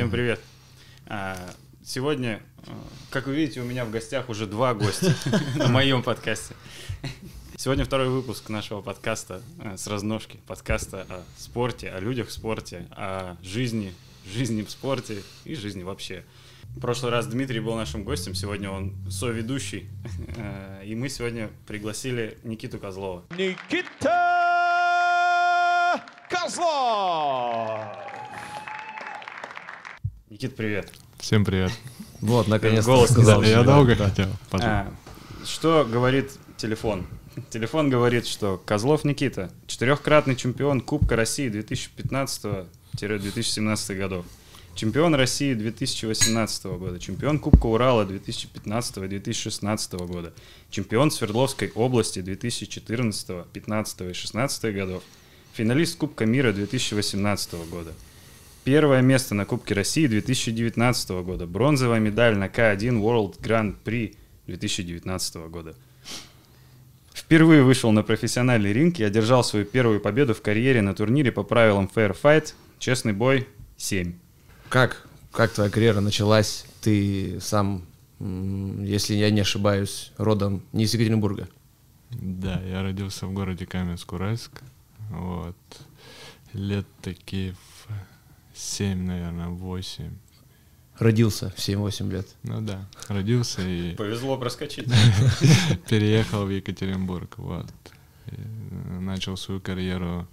Всем привет. А, Сегодня, э, как вы видите, у меня в гостях уже два гостя на моем подкасте. Сегодня второй выпуск нашего подкаста э, с разножки, подкаста о спорте, о людях в спорте, о жизни, жизни в спорте и жизни вообще. В прошлый раз Дмитрий был нашим гостем, сегодня он соведущий. Э, И мы сегодня пригласили Никиту Козлова. Никита Козлов! Никит, привет. Всем привет. Вот, наконец-то Голос сказал. я долго хотел. А, Что говорит телефон? Телефон говорит, что Козлов Никита, четырехкратный чемпион Кубка России 2015-2017 годов, чемпион России 2018 года, чемпион Кубка Урала 2015-2016 года, чемпион Свердловской области 2014, 2015 и 2016 годов, финалист Кубка мира 2018 года, Первое место на Кубке России 2019 года. Бронзовая медаль на К1 World Grand Prix 2019 года. Впервые вышел на профессиональный ринг и одержал свою первую победу в карьере на турнире по правилам Fair Fight. Честный бой 7. Как, как твоя карьера началась? Ты сам, если я не ошибаюсь, родом не из Екатеринбурга. Да, я родился в городе Каменск-Уральск. Вот. Лет такие в 7, наверное, 8. Родился в 7-8 лет. Ну да, родился и Повезло проскочить. переехал в Екатеринбург. Вот. И начал свою карьеру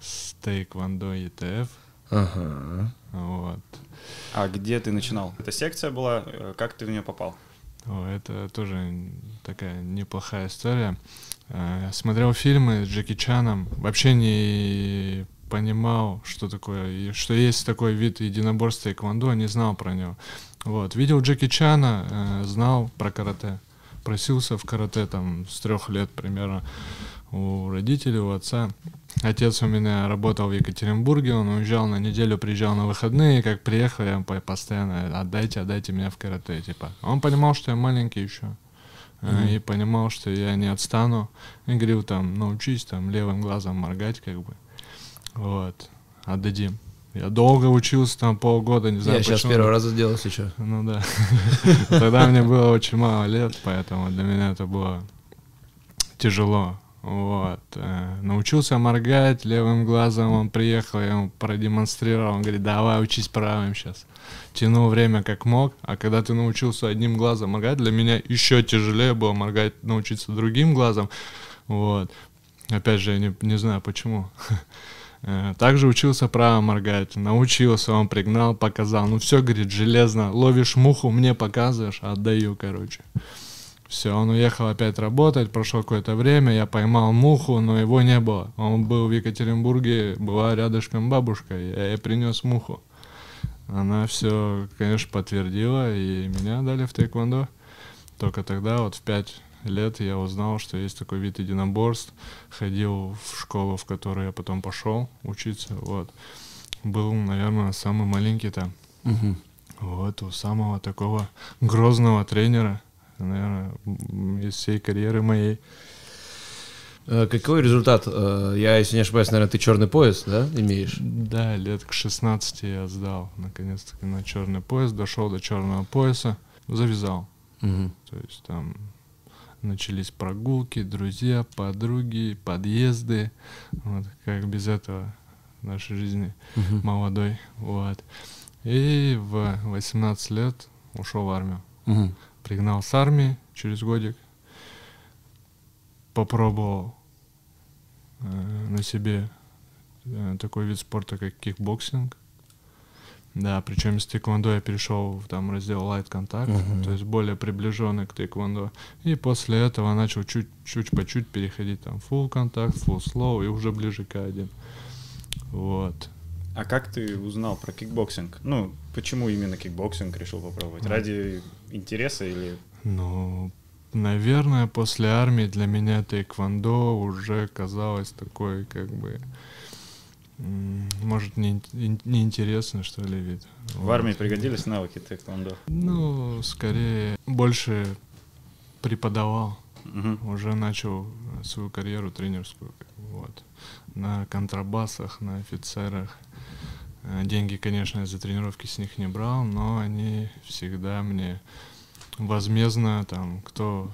с тейквондо ЕТФ. Ага. Вот. А где ты начинал? Это секция была? Э, Как ты в нее попал? О, это тоже такая неплохая история. Э, Смотрел фильмы с Джеки Чаном, вообще не понимал, что такое, и что есть такой вид единоборства тэквондо, не знал про него. Вот. Видел Джеки Чана, э, знал про карате. Просился в карате там с трех лет примерно у родителей, у отца. Отец у меня работал в Екатеринбурге, он уезжал на неделю, приезжал на выходные, и как приехал, я постоянно отдайте, отдайте меня в карате, типа. Он понимал, что я маленький еще, э, и понимал, что я не отстану, и говорил там, научись там левым глазом моргать, как бы, вот, отдадим. Я долго учился, там полгода, не знаю я сейчас почему. первый раз сделал сейчас. Ну да. Тогда мне было очень мало лет, поэтому для меня это было тяжело. Вот. Э, Научился моргать левым глазом, он приехал, я ему продемонстрировал, он говорит, давай учись правым сейчас. Тянул время как мог, а когда ты научился одним глазом моргать, для меня еще тяжелее было моргать, научиться другим глазом. Вот. Опять же, я не, не знаю почему. Э, Также учился право моргать. Научился, он пригнал, показал. Ну все, говорит, железно. Ловишь муху, мне показываешь, отдаю, короче. Все, он уехал опять работать, прошло какое-то время, я поймал муху, но его не было. Он был в Екатеринбурге, была рядышком бабушка, я ей принес муху. Она все, конечно, подтвердила, и меня дали в тэквондо. Только тогда, вот в пять лет, я узнал, что есть такой вид единоборств. Ходил в школу, в которую я потом пошел учиться. Вот. Был, наверное, самый маленький там. Мгм. Вот, у самого такого грозного тренера, наверное, из всей карьеры моей. Э, Какой результат? Э, Я, если не ошибаюсь, наверное, ты черный пояс, да, имеешь? Да, лет к 16 я сдал, наконец-таки, на черный пояс, дошел до черного пояса, завязал. Мгм. То есть там начались прогулки, друзья, подруги, подъезды. Вот, как без этого в нашей жизни Мгм. молодой. Вот. И в 18 лет ушел в армию. Мгм. Пригнал с армии через годик. Попробовал э, на себе э, такой вид спорта, как кикбоксинг. Да, причем из тэквондо я перешел в там раздел лайт-контакт, Мгм. то есть более приближенный к тэквондо. И после этого начал чуть-чуть по чуть переходить там фулл-контакт, full-low и уже ближе к один. Вот. А как ты узнал про кикбоксинг? Ну, почему именно кикбоксинг решил попробовать? Ради интереса или... Ну, наверное, после армии для меня тэквондо уже казалось такой, как бы, может, не, неинтересно, что ли, вид. В Вот. армии пригодились навыки тэквондо? Ну, скорее, больше преподавал. Мгм. Уже начал свою карьеру тренерскую. Вот. На контрабасах, на офицерах. Э, Деньги, конечно, за тренировки с них не брал, но они всегда мне возмездно, там, кто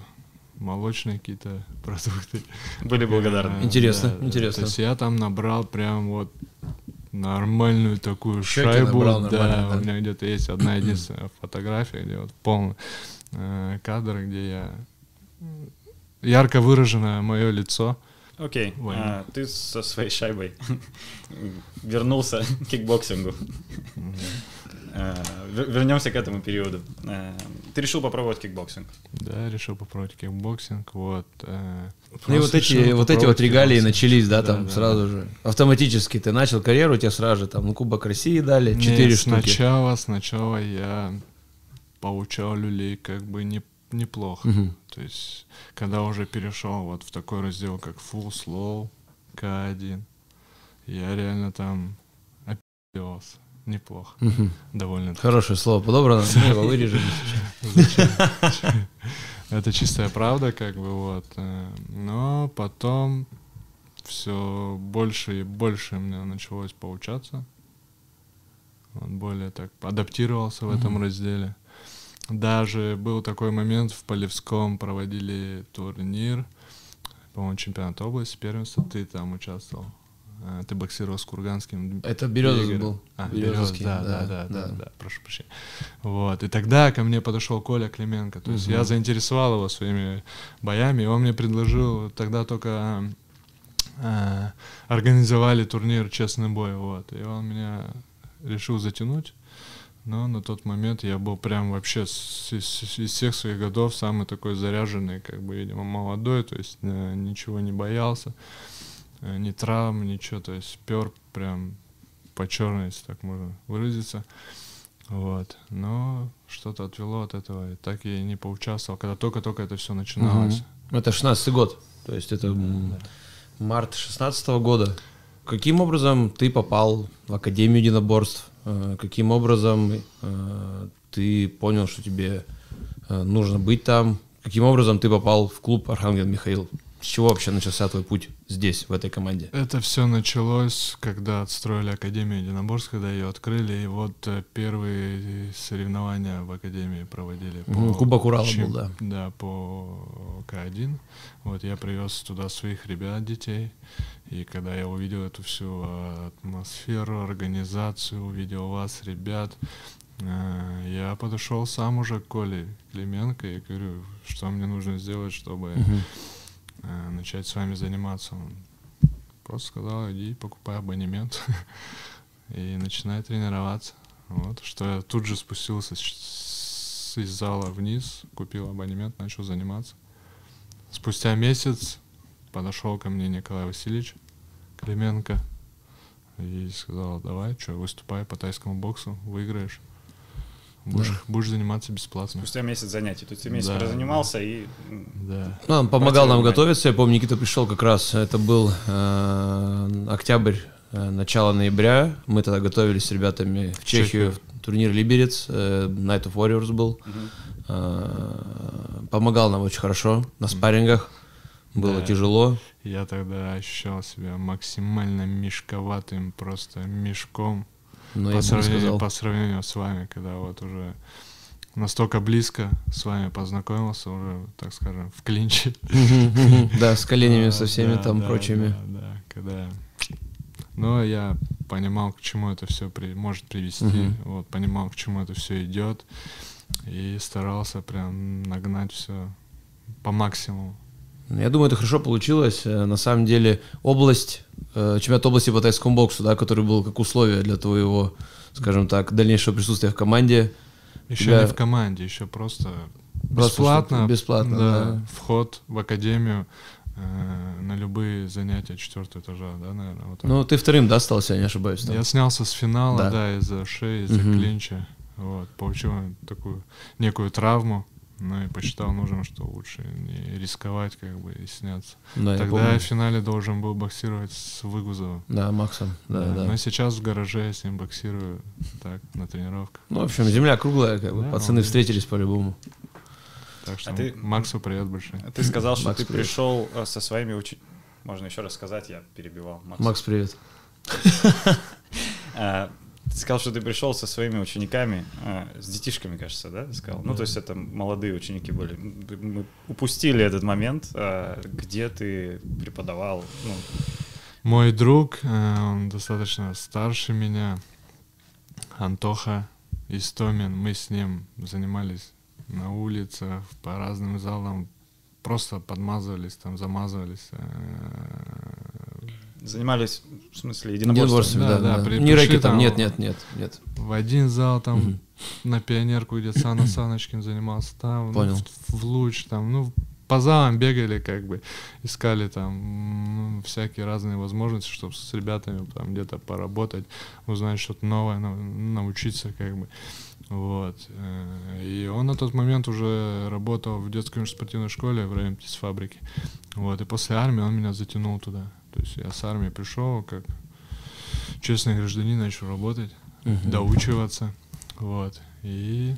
молочные какие-то продукты. Были благодарны. Интересно, да, интересно. То есть я там набрал прям вот нормальную такую Щеки шайбу. набрал да, да? у меня где-то есть одна единственная фотография, где вот полный э, кадр, где я ярко выраженное мое лицо. Окей, Ой. а, ты со своей шайбой вернулся к кикбоксингу. А, вер- Вернемся к этому периоду. А, Ты решил попробовать кикбоксинг. Да, решил попробовать кикбоксинг, вот. э, Ну и вот эти, вот эти вот регалии кикбоксинг. начались, да, там да, сразу же. Автоматически ты начал карьеру, тебе сразу же там, ну, Кубок России дали, четыре штуки. Сначала, сначала я получал люлей как бы не, неплохо. Мгм. То есть, когда уже перешел вот в такой раздел, как Full-Low, К1, я реально там опи***ался. Неплохо. Мгм. Довольно. Хорошее слово подобрано, мы его вырежем. Это чистая правда, как бы вот. э, Но потом все больше и больше мне началось получаться. Он более так адаптировался в этом разделе. Даже был такой момент, в Полевском проводили турнир, по-моему, чемпионат области, первенство, ты там участвовал. Э, Ты боксировал с Курганским. Это Березовск Игорем. был. А, Березовский, да, да, да, да, да, да. да, прошу прощения. Вот, и тогда ко мне подошел Коля Клименко, то есть я заинтересовал его своими боями, и он мне предложил, тогда только э, организовали турнир «Честный бой», вот, и он меня решил затянуть, но на тот момент я был прям вообще с- из, из всех своих годов самый такой заряженный, как бы, видимо, молодой, то есть э, ничего не боялся, э, ни травм, ничего, то есть пер прям по черной, если так можно выразиться. Вот. Но что-то отвело от этого, и так я и не поучаствовал, когда только-только это все начиналось. Мгм. Это 16 год, то есть это м, март 16 года. Каким образом ты попал в Академию единоборств? Э, Каким образом э, ты понял, что тебе э, нужно быть там? Каким образом ты попал в клуб Архангел Михаил? С чего вообще начался твой путь здесь, в этой команде? Это все началось, когда отстроили Академию единоборств, когда ее открыли, и вот э, первые соревнования в Академии проводили. Мгм, Кубок Урала был, да. Да, по К1. Вот я привез туда своих ребят, детей, и когда я увидел эту всю э, атмосферу, организацию, увидел вас, ребят, э, я подошел сам уже к Коле Клименко и говорю, что мне нужно сделать, чтобы э, начать с вами заниматься. Он просто сказал, иди покупай абонемент и начинай тренироваться. Вот, что я тут же спустился с- из зала вниз, купил абонемент, начал заниматься. Спустя месяц подошел ко мне Николай Васильевич Клименко и сказал, давай, что, выступай по тайскому боксу, выиграешь. Будешь, будешь заниматься бесплатно. Спустя месяц занятий. То есть ты месяц Да, занимался и... м, Да. Ну, он помогал нам Спортивный. готовиться. Я помню, Никита пришел как раз. Это был э, октябрь, э, начало ноября. Мы тогда готовились с ребятами в Чехию. Чехию. в Турнир Либерец, э, Night of Warriors был. Э, помогал нам очень хорошо на спаррингах. Было Да. тяжело. Я тогда ощущал себя максимально мешковатым, просто мешком Но по, я сравнению, по сравнению с вами, когда вот уже настолько близко с вами познакомился, уже, так скажем, в клинче. Да, с коленями А, со всеми там прочими. Да, да, когда... Но я понимал, к чему это все может привести, вот, понимал, к чему это все идет, и старался прям нагнать все по максимуму. Я думаю, это хорошо получилось. Э, На самом деле, область, э, чемпионат области по тайскому боксу, да, который был как условие для твоего, скажем так, дальнейшего присутствия в команде. Еще Тебя- не в команде, еще просто, Просто бесплатно. бесплатно, да. Вход в академию э, на любые занятия четвертого этажа, да, наверное. Вот так. Ну, ты вторым, да, стал, если я не ошибаюсь? там? Я снялся с финала, Да. да, из-за шеи, из-за Мгм. клинча. Вот, получил такую некую травму. Ну и посчитал нужным, что лучше не рисковать, как бы, и сняться. Да, Тогда я в финале должен был боксировать с Выгузовым. Да, Максом, да, да. Но сейчас в гараже я с ним боксирую так, на тренировках. Ну, в общем, земля круглая, как бы, Да, пацаны он- встретились по-любому. Так что А ты- Максу привет большой. Ты сказал, что Макс, ты привет. пришел э, со своими учи... Можно еще раз сказать, я перебивал. Макс. Макс, привет. Ты сказал, что ты пришел со своими учениками, а, с детишками, кажется, да? Ты сказал. Ну, то есть это молодые ученики были. Мы упустили этот момент, а, где ты преподавал. Ну, Мой друг, э, он достаточно старше меня, Антоха Истомин. Мы с ним занимались на улицах, по разным залам, просто подмазывались, там замазывались. Занимались, в смысле. Единоборствами, Да, да, да, при- Не рэкетом, там- нет, нет, нет, нет. В один зал там Мгм. на пионерку, где Сана Саночкин занимался, там ну, Понял. в, в луч, там, ну, по залам бегали, как бы, искали там ну, всякие разные возможности, чтобы с ребятами там где-то поработать, узнать что-то новое, нау- научиться, как бы. Вот. Э, И он на тот момент уже работал в детской спортивной школе в районе птицфабрики. Вот. И после армии он меня затянул туда. То есть я с армии пришел, как честный гражданин, начал работать Мгм. доучиваться. Вот. И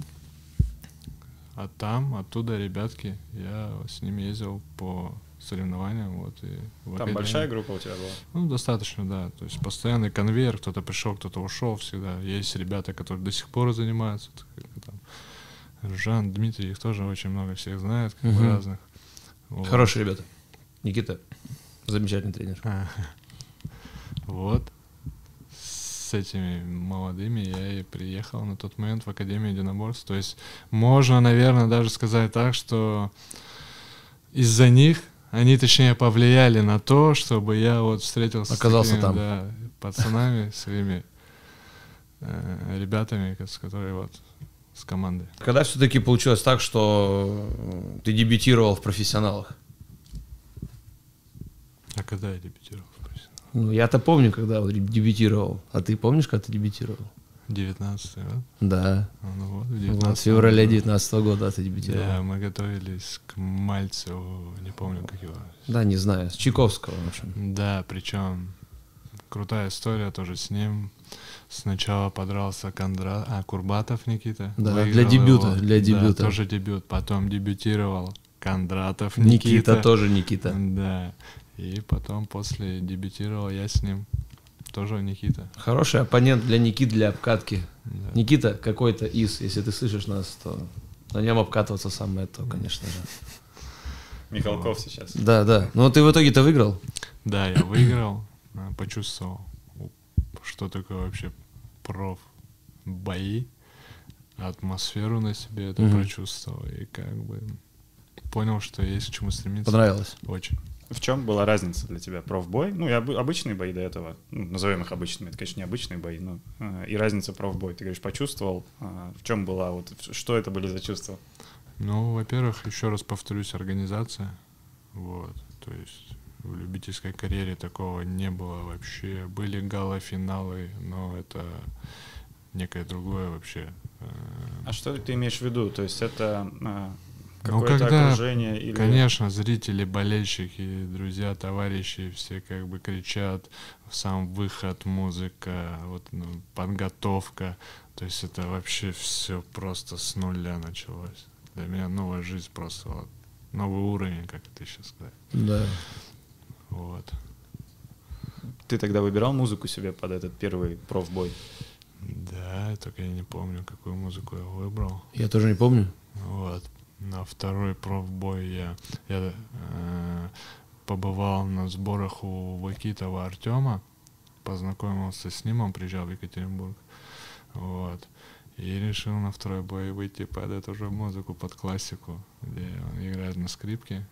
а там, оттуда ребятки, я с ними ездил по соревнованиям. Вот, и в Там большая группа у тебя была? Ну, достаточно, да. То есть постоянный конвейер, кто-то пришел, кто-то ушел всегда. Есть ребята, которые до сих пор занимаются. Там, Жан, Дмитрий, их тоже очень много всех знает, как Мгм. разных. Вот. Хорошие ребята. Никита, замечательный тренер. А, Вот. С этими молодыми я и приехал на тот момент в Академию единоборств. То есть можно, наверное, даже сказать так, что из-за них они, точнее, повлияли на то, чтобы я вот встретился Оказался с такими, там. да, пацанами, своими э, ребятами, с которые вот с командой. Когда все-таки получилось так, что ты дебютировал в профессионалах? А когда я дебютировал? Ну, я-то помню, когда вот дебютировал. А ты помнишь, когда ты дебютировал? 19 да? Да. А, Ну вот, в Вот, 19 в феврале году. 19 года ты дебютировал. Да, мы готовились к Мальцеву, не помню, как его. Да, не знаю, с Чайковского, в общем. Да, причем крутая история тоже с ним. Сначала подрался Кондра... а, Курбатов Никита. Да, для дебюта, его. для Да, дебюта. тоже дебют. Потом дебютировал Кондратов Никита, Никита. тоже Никита. Да. И потом после дебютировал я с ним. Тоже Никита. Хороший оппонент для Никит для обкатки. Да. Никита какой-то из, если ты слышишь нас, то на нем обкатываться самое то, конечно же. Михалков сейчас. Да, да. Но ты в итоге-то выиграл. Да, я выиграл, а, почувствовал, что такое вообще проф бои, атмосферу на себе это Мгм. прочувствовал и как бы понял, что есть к чему стремиться. Понравилось. Очень. В чем была разница для тебя? Профбой? Ну, и обы- обычные бои до этого. Ну, назовем их обычными. Это, конечно, не обычные бои, но э, и разница профбой. Ты говоришь, почувствовал. А в чем была? Вот что это были за чувства? Ну, во-первых, еще раз повторюсь, организация. Вот. То есть в любительской карьере такого не было вообще. Были гала-финалы, но это некое другое вообще. э, А что ты имеешь в виду? То есть это Ну, какое-то когда, окружение или... Конечно, зрители, болельщики, друзья, товарищи, все как бы кричат, сам выход, музыка, вот, ну, подготовка. То есть это вообще все просто с нуля началось. Для меня новая жизнь просто вот, новый уровень, как это сейчас сказать. Да. Вот. Ты тогда выбирал музыку себе под этот первый профбой? Да, только я не помню, какую музыку я выбрал. Я тоже не помню. Вот. На второй профбой я, я э, побывал на сборах у Вакитова Артема, познакомился с ним, он приезжал в Екатеринбург. Вот. И решил на второй бой выйти под эту же музыку, под классику, где он играет на скрипке.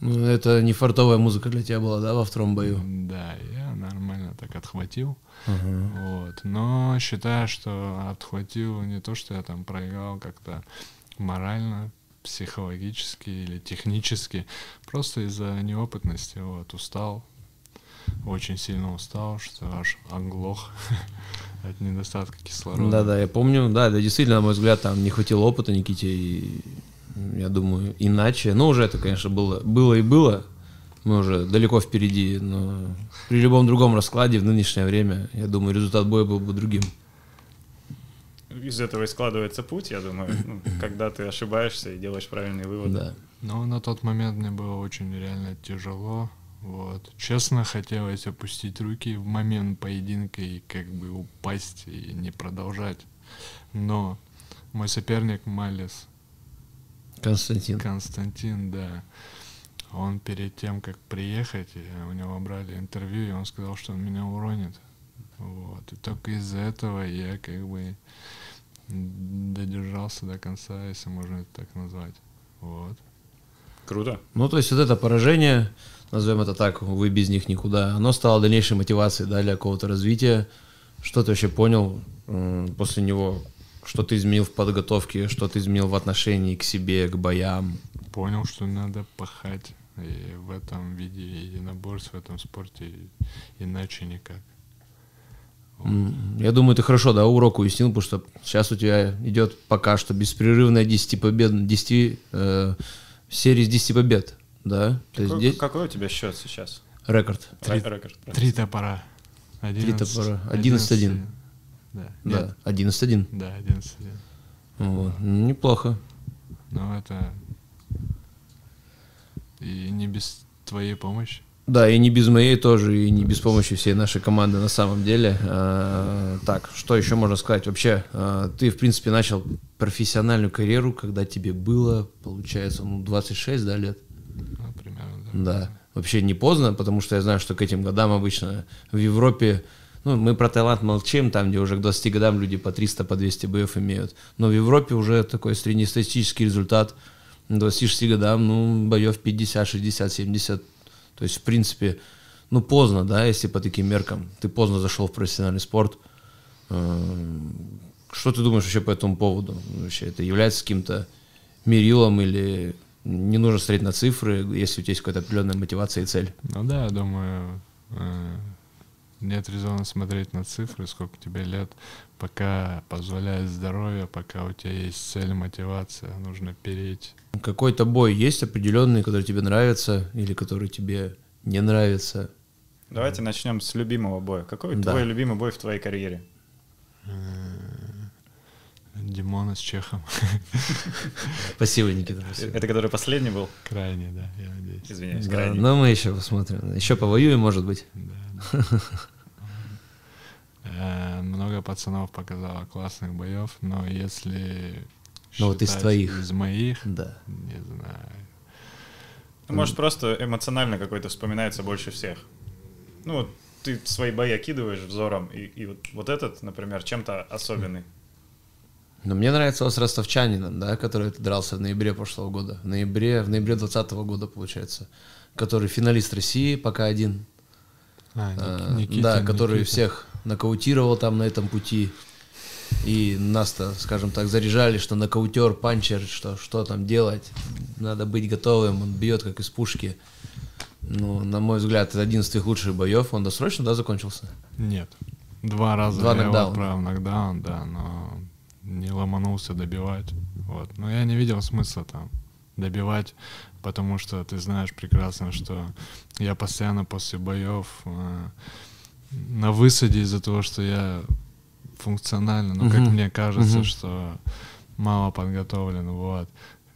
Ну, это не фартовая музыка для тебя была, да, во втором бою? Да, я нормально так отхватил. Ага. Вот. Но считаю, что отхватил не то, что я там проиграл как-то морально, психологически или технически, просто из-за неопытности, вот, устал, очень сильно устал, что аж оглох от недостатка кислорода. Да, да, я помню, да, да, действительно, на мой взгляд, там не хватило опыта Никите, и я думаю, иначе. Ну, уже это, конечно, было, было и было. Мы уже далеко впереди, но при любом другом раскладе в нынешнее время, я думаю, результат боя был бы другим. Из этого и складывается путь, я думаю, ну, когда ты ошибаешься и делаешь правильные выводы. Да. Но на тот момент мне было очень реально тяжело, Вот. Честно, хотелось опустить руки в момент поединка и как бы упасть и не продолжать. Но мой соперник Малис Константин. Константин, да. Он перед тем, как приехать, у него брали интервью, и он сказал, что он меня уронит. Вот. И только из-за этого я как бы додержался до конца, если можно это так назвать. Вот. Круто. Ну, то есть вот это поражение, назовем это так, вы без них никуда, оно стало дальнейшей мотивацией да, для какого-то развития. Что ты вообще понял после него? Что ты изменил в подготовке, что ты изменил в отношении к себе, к боям? Понял, что надо пахать и в этом виде единоборств, в этом спорте иначе никак. Я думаю, ты хорошо, да, урок уяснил, потому что сейчас у тебя идет пока что беспрерывная 10 побед, 10, э, серия из 10 побед, да? Какой, здесь какой у тебя счет сейчас? рекорд. Ре- Рекорд. Три топора. Три 11, топора. 11-1. Да. Да, Нет, 11-1. Да, 11 Вот. Ну, Неплохо. Но это и не без твоей помощи. Да, и не без моей тоже, и не без помощи всей нашей команды на самом деле. А, так, что еще можно сказать? Вообще, а, ты, в принципе, начал профессиональную карьеру, когда тебе было, получается, ну, 26, да, лет? Ну, примерно, да. Да. Вообще не поздно, потому что я знаю, что к этим годам обычно в Европе, ну, мы про Таиланд молчим, там, где уже к 20 годам люди по 300, по 200 боев имеют. Но в Европе уже такой среднестатистический результат к 26 годам, ну, боев 50, 60, 70. То есть, в принципе, ну, поздно, да, если по таким меркам. Ты поздно зашел в профессиональный спорт. Эм, Что ты думаешь вообще по этому поводу? Вообще это является каким-то мерилом или не нужно смотреть на цифры, если у тебя есть какая-то определенная мотивация и цель? Ну да, я думаю, э, нет резона смотреть на цифры, сколько тебе лет, пока позволяет здоровье, пока у тебя есть цель, мотивация, нужно переть. Какой-то бой есть определенный, который тебе нравится или который тебе не нравится? Давайте начнем с любимого боя. Какой Да. твой любимый бой в твоей карьере? Димона с Чехом. Спасибо, Никита. спасибо. Это который последний был? Крайне, да, я надеюсь. Извиняюсь, Да, крайний. но мы еще посмотрим. Еще повоюем, может быть. Да, да. Э, Много пацанов показало классных боев, но если Ну вот из твоих. из моих, Да. не знаю. Ну, Может, просто эмоционально какой-то вспоминается больше всех. Ну, вот ты свои бои окидываешь взором, и, и вот, вот этот, например, чем-то особенный. Но мне нравится вот с ростовчанином, да, который ты дрался в ноябре прошлого года. В ноябре, в ноябре 2020 года, получается. Который финалист России, пока один. А, Ник- А, Никитин, да, который Никитин. всех нокаутировал там на этом пути. И нас-то, скажем так, заряжали, что нокаутер, панчер, что, что там делать. Надо быть готовым, он бьет как из пушки. Ну, на мой взгляд, это один из твоих лучших боев. Он досрочно, да, закончился? Нет. Два раза Два я его нокдауна. отправил нокдаун, да, но не ломанулся добивать. Вот. Но я не видел смысла там добивать, потому что ты знаешь прекрасно, что я постоянно после боев э, на высаде из-за того, что я функционально, ну, как мне кажется, что мало подготовлен, вот.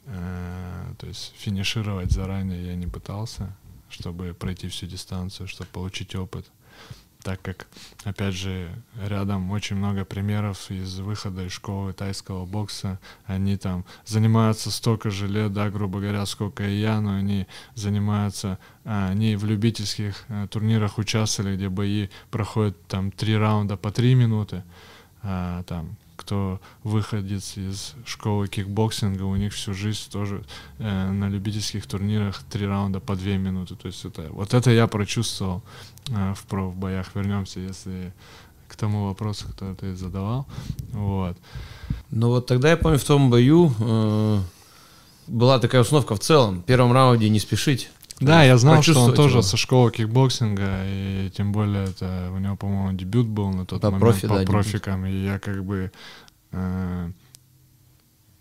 Э, то есть финишировать заранее я не пытался, чтобы пройти всю дистанцию, чтобы получить опыт так как, опять же, рядом очень много примеров из выхода из школы тайского бокса. Они там занимаются столько же лет, да, грубо говоря, сколько и я, но они занимаются, а, они в любительских э, турнирах участвовали, где бои проходят там три раунда по три минуты. А, там, кто выходец из школы кикбоксинга, у них всю жизнь тоже э, на любительских турнирах три раунда по две минуты. То есть это, вот это я прочувствовал э, в про в боях. Вернемся, если к тому вопросу, который ты задавал. Вот. Ну вот тогда я помню в том бою э, была такая установка в целом. В первом раунде не спешить. Да, я знал, что он тоже его. со школы кикбоксинга, и тем более это у него, по-моему, дебют был на тот По момент профи, по да, дебют. профикам, и я как бы э,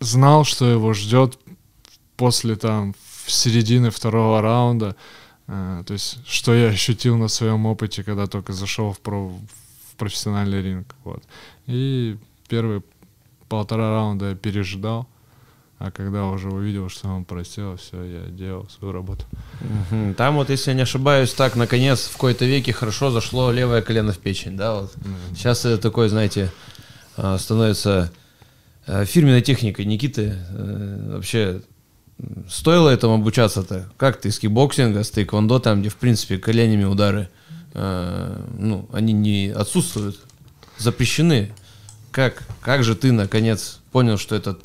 знал, что его ждет после там в середины второго раунда, Э, то есть что я ощутил на своем опыте, когда только зашел в, про, в профессиональный ринг, вот. И первые полтора раунда я пережидал, А когда уже увидел, что он просел, все, я делал свою работу. Там вот, если я не ошибаюсь, так, наконец, в какой-то веке хорошо зашло левое колено в печень, да, вот. Сейчас это такой, знаете, а, становится а, фирменной техникой Никиты. Э, Вообще, стоило этому обучаться-то? Как ты с кикбоксинга, с тейквондо, там, где, в принципе, коленями удары, э, ну, они не отсутствуют, запрещены. Как, как же ты, наконец, понял, что это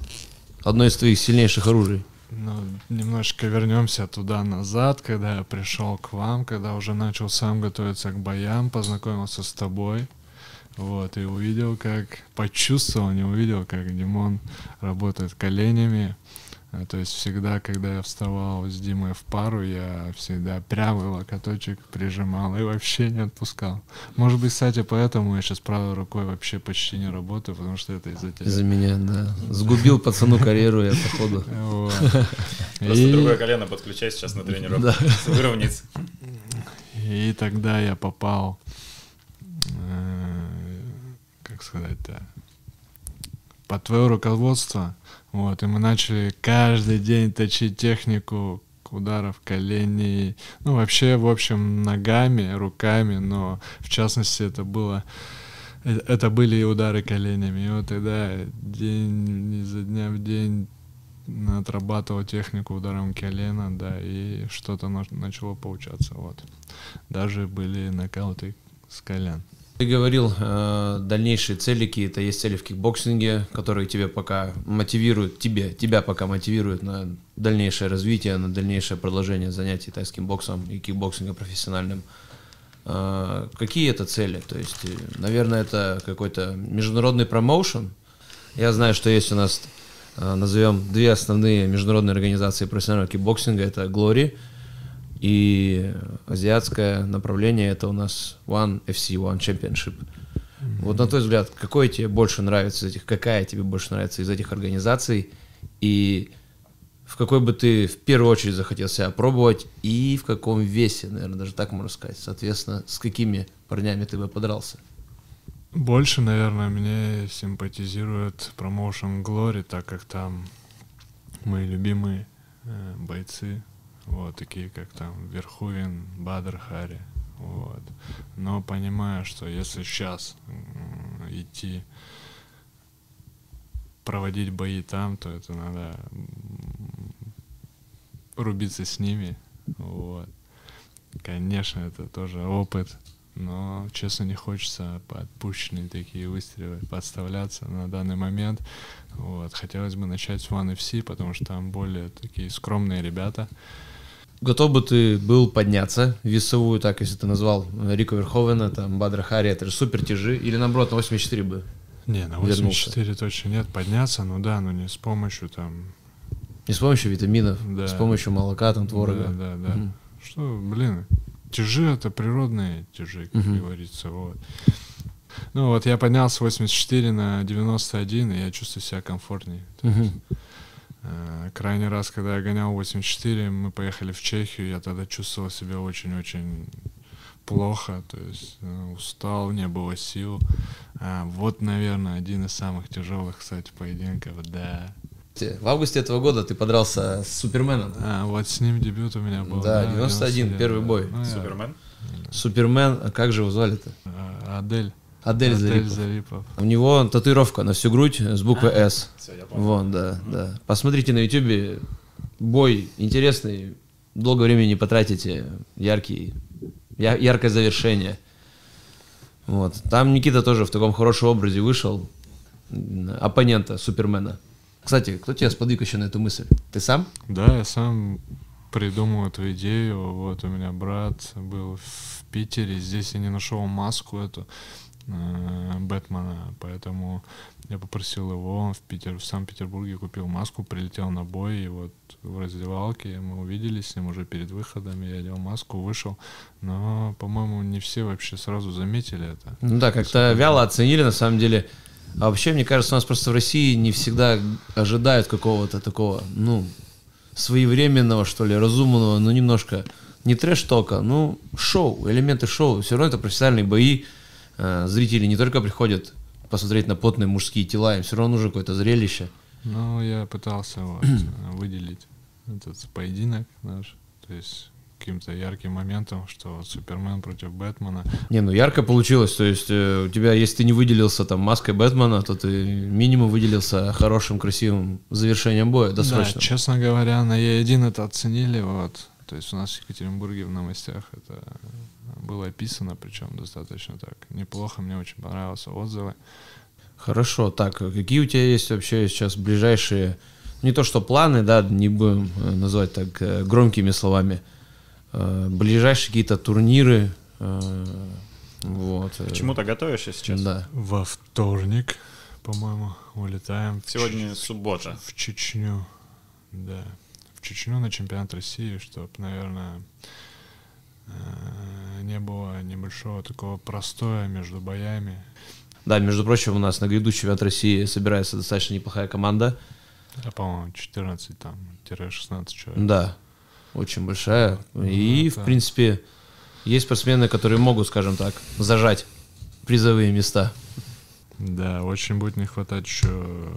одно из твоих сильнейших оружий? Ну, немножечко вернемся туда-назад, когда я пришел к вам, когда уже начал сам готовиться к боям, познакомился с тобой. Вот, и увидел, как, почувствовал, не увидел, как Димон работает коленями. А, То есть всегда, когда я вставал с Димой в пару, я всегда правый локоточек прижимал и вообще не отпускал. Может быть, кстати, поэтому я сейчас правой рукой вообще почти не работаю, потому что это из-за тебя. Из-за меня, да. Сгубил пацану карьеру я, походу. Просто другое колено подключай сейчас на тренировку. Да. Выровняется. И тогда я попал, э, как сказать-то, под твое руководство. Вот, и мы начали каждый день точить технику ударов коленей, ну вообще, в общем, ногами, руками, но в частности это было, э, это были и удары коленями. И вот тогда день изо дня в день отрабатывал технику ударом колена, да, и что-то на- начало получаться, вот. Даже были нокауты с колен. Ты говорил, э, дальнейшие цели какие-то есть цели в кикбоксинге, которые тебе пока мотивируют, тебе, тебя пока мотивируют на дальнейшее развитие, на дальнейшее продолжение занятий тайским боксом и кикбоксингом профессиональным. Э, Какие это цели? То есть, э, наверное, это какой-то международный промоушен. Я знаю, что есть у нас, э, назовем, две основные международные организации профессионального кикбоксинга. Это Glory и азиатское направление это у нас One FC, One Championship. Вот на твой взгляд, какой тебе больше нравится из этих, какая тебе больше нравится из этих организаций, и в какой бы ты в первую очередь захотел себя пробовать, и в каком весе, наверное, даже так можно сказать. Соответственно, с какими парнями ты бы подрался? Больше, наверное, мне симпатизирует промоушен Glory, так как там мои любимые э, бойцы, вот, такие как там Верхувин, Бадр Хари, вот. Но понимаю, что если сейчас идти проводить бои там, то это надо рубиться с ними, вот. Конечно, это тоже опыт, но, честно, не хочется под отпущенные такие выстрелы подставляться на данный момент. Вот. Хотелось бы начать с One FC, потому что там более такие скромные ребята. Готов бы ты был подняться весовую, так, если ты назвал э, Рико Верховена, там, Бадра Хари, это же супер тяжи, или наоборот, на 84 бы? Не, на Вернулся. 84 точно нет, подняться, ну да, но не с помощью там... Не с помощью витаминов, Да. с помощью молока, там, творога. Да, да, да. Мгм. Что, блин, тяжи это природные тяжи, как Мгм. говорится, вот. Ну вот я поднялся с 84 на 91, и я чувствую себя комфортнее. Э, крайний раз, когда я гонял 84, мы поехали в Чехию, я тогда чувствовал себя очень-очень плохо, то есть э, устал, не было сил. А, вот, наверное, один из самых тяжелых, кстати, поединков, да. В августе этого года ты подрался с Суперменом. А, вот с ним дебют у меня был. Да, 91, первый да. бой. Ну, я- Супермен? Супермен, а как же его звали-то? Адель. Адель Адель Зарипов. Зарипов. У него татуировка на всю грудь с буквой «С». Все, я понял. Вон, да, да. Посмотрите на ютубе. Бой интересный. Долго времени не потратите. Яркий. я- яркое завершение. Вот. Там Никита тоже в таком хорошем образе вышел. Оппонента Супермена. Кстати, кто тебя сподвиг еще на эту мысль? Ты сам? Да, я сам придумал эту идею. Вот у меня брат был в Питере, здесь я не нашел маску эту Бэтмена, поэтому я попросил его, в Питер, в Санкт-Петербурге купил маску, прилетел на бой, и вот в раздевалке мы увиделись с ним уже перед выходом, я одел маску, вышел, но, по-моему, не все вообще сразу заметили это. Ну да, как-то вяло оценили, на самом деле. А вообще, мне кажется, у нас просто в России не всегда ожидают какого-то такого, ну, своевременного, что ли, разумного, ну, немножко, не трэш-тока, ну, шоу, элементы шоу. Все равно это профессиональные бои. Э, Зрители не только приходят посмотреть на потные мужские тела, им все равно нужно какое-то зрелище. Ну, я пытался вот, э, выделить этот поединок наш, то есть каким-то ярким моментом, что вот Супермен против Бэтмена. Не, ну ярко получилось. То есть э, у тебя, если ты не выделился там маской Бэтмена, то ты минимум выделился хорошим, красивым завершением боя, досрочно. Да, честно говоря, на Е1 это оценили, вот. То есть у нас в Екатеринбурге в новостях это было описано, причем достаточно так неплохо, мне очень понравился отзывы. Хорошо, так, какие у тебя есть вообще сейчас ближайшие, не то что планы, да, не будем э, называть так э, громкими словами, э, ближайшие какие-то турниры, вот. К чему-то готовишься сейчас? Да. Во вторник, по-моему, улетаем. в Сегодня Ч- суббота. В Чечню, да. В Чечню на чемпионат России, чтобы, наверное, не было небольшого такого простоя между боями. Да, между прочим, у нас на грядущий чемпионат России собирается достаточно неплохая команда. А, по-моему, 14 там, тире 16 человек. Да, очень большая. И, Ну, в это- принципе, есть спортсмены, которые могут, скажем так, зажать призовые места. Да, очень будет не хватать еще,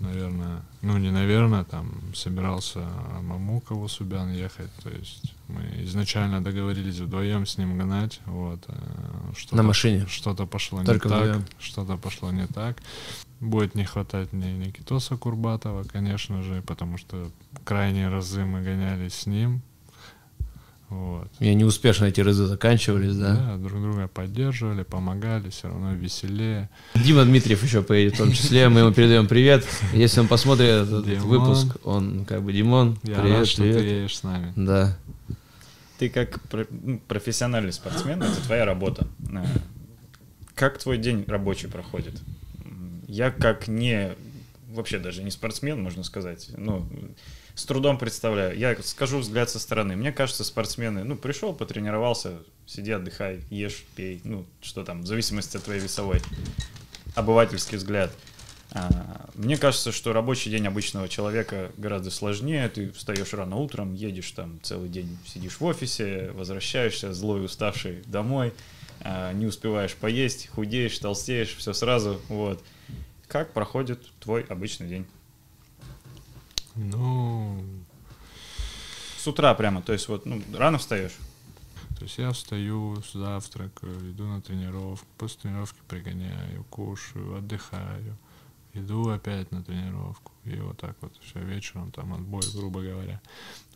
наверное, ну не наверное, там собирался Мамукову Субян ехать, то есть мы изначально договорились вдвоем с ним гнать, вот. э, Что-то, На машине? Что-то пошло Только не так, вдвоем? что-то пошло не так. Будет не хватать мне Никитоса Курбатова, конечно же, потому что крайние разы мы гонялись с ним, вот. И они успешно эти разы заканчивались, да. Да, друг друга поддерживали, помогали, все равно веселее. Дима Дмитриев еще поедет в том числе, мы ему передаем привет. Если он посмотрит этот Димон. выпуск, он как бы Димон, Я привет, рад, что привет. ты едешь с нами. Да. Ты как про- профессиональный спортсмен, это твоя работа. А, Как твой день рабочий проходит? Я как не, вообще даже не спортсмен, можно сказать, ну, с трудом представляю. Я скажу взгляд со стороны. Мне кажется, спортсмены, ну, пришел, потренировался, сиди, отдыхай, ешь, пей, ну, что там, в зависимости от твоей весовой. Обывательский взгляд. А, Мне кажется, что рабочий день обычного человека гораздо сложнее. Ты встаешь рано утром, едешь там целый день, сидишь в офисе, возвращаешься злой, уставший домой, а, не успеваешь поесть, худеешь, толстеешь, все сразу. Вот. Как проходит твой обычный день? Ну, С утра прямо, то есть вот, ну, рано встаешь. то есть я встаю, завтракаю, иду на тренировку, после тренировки пригоняю, кушаю, отдыхаю, иду опять на тренировку. И вот так вот все вечером, там отбой, грубо говоря.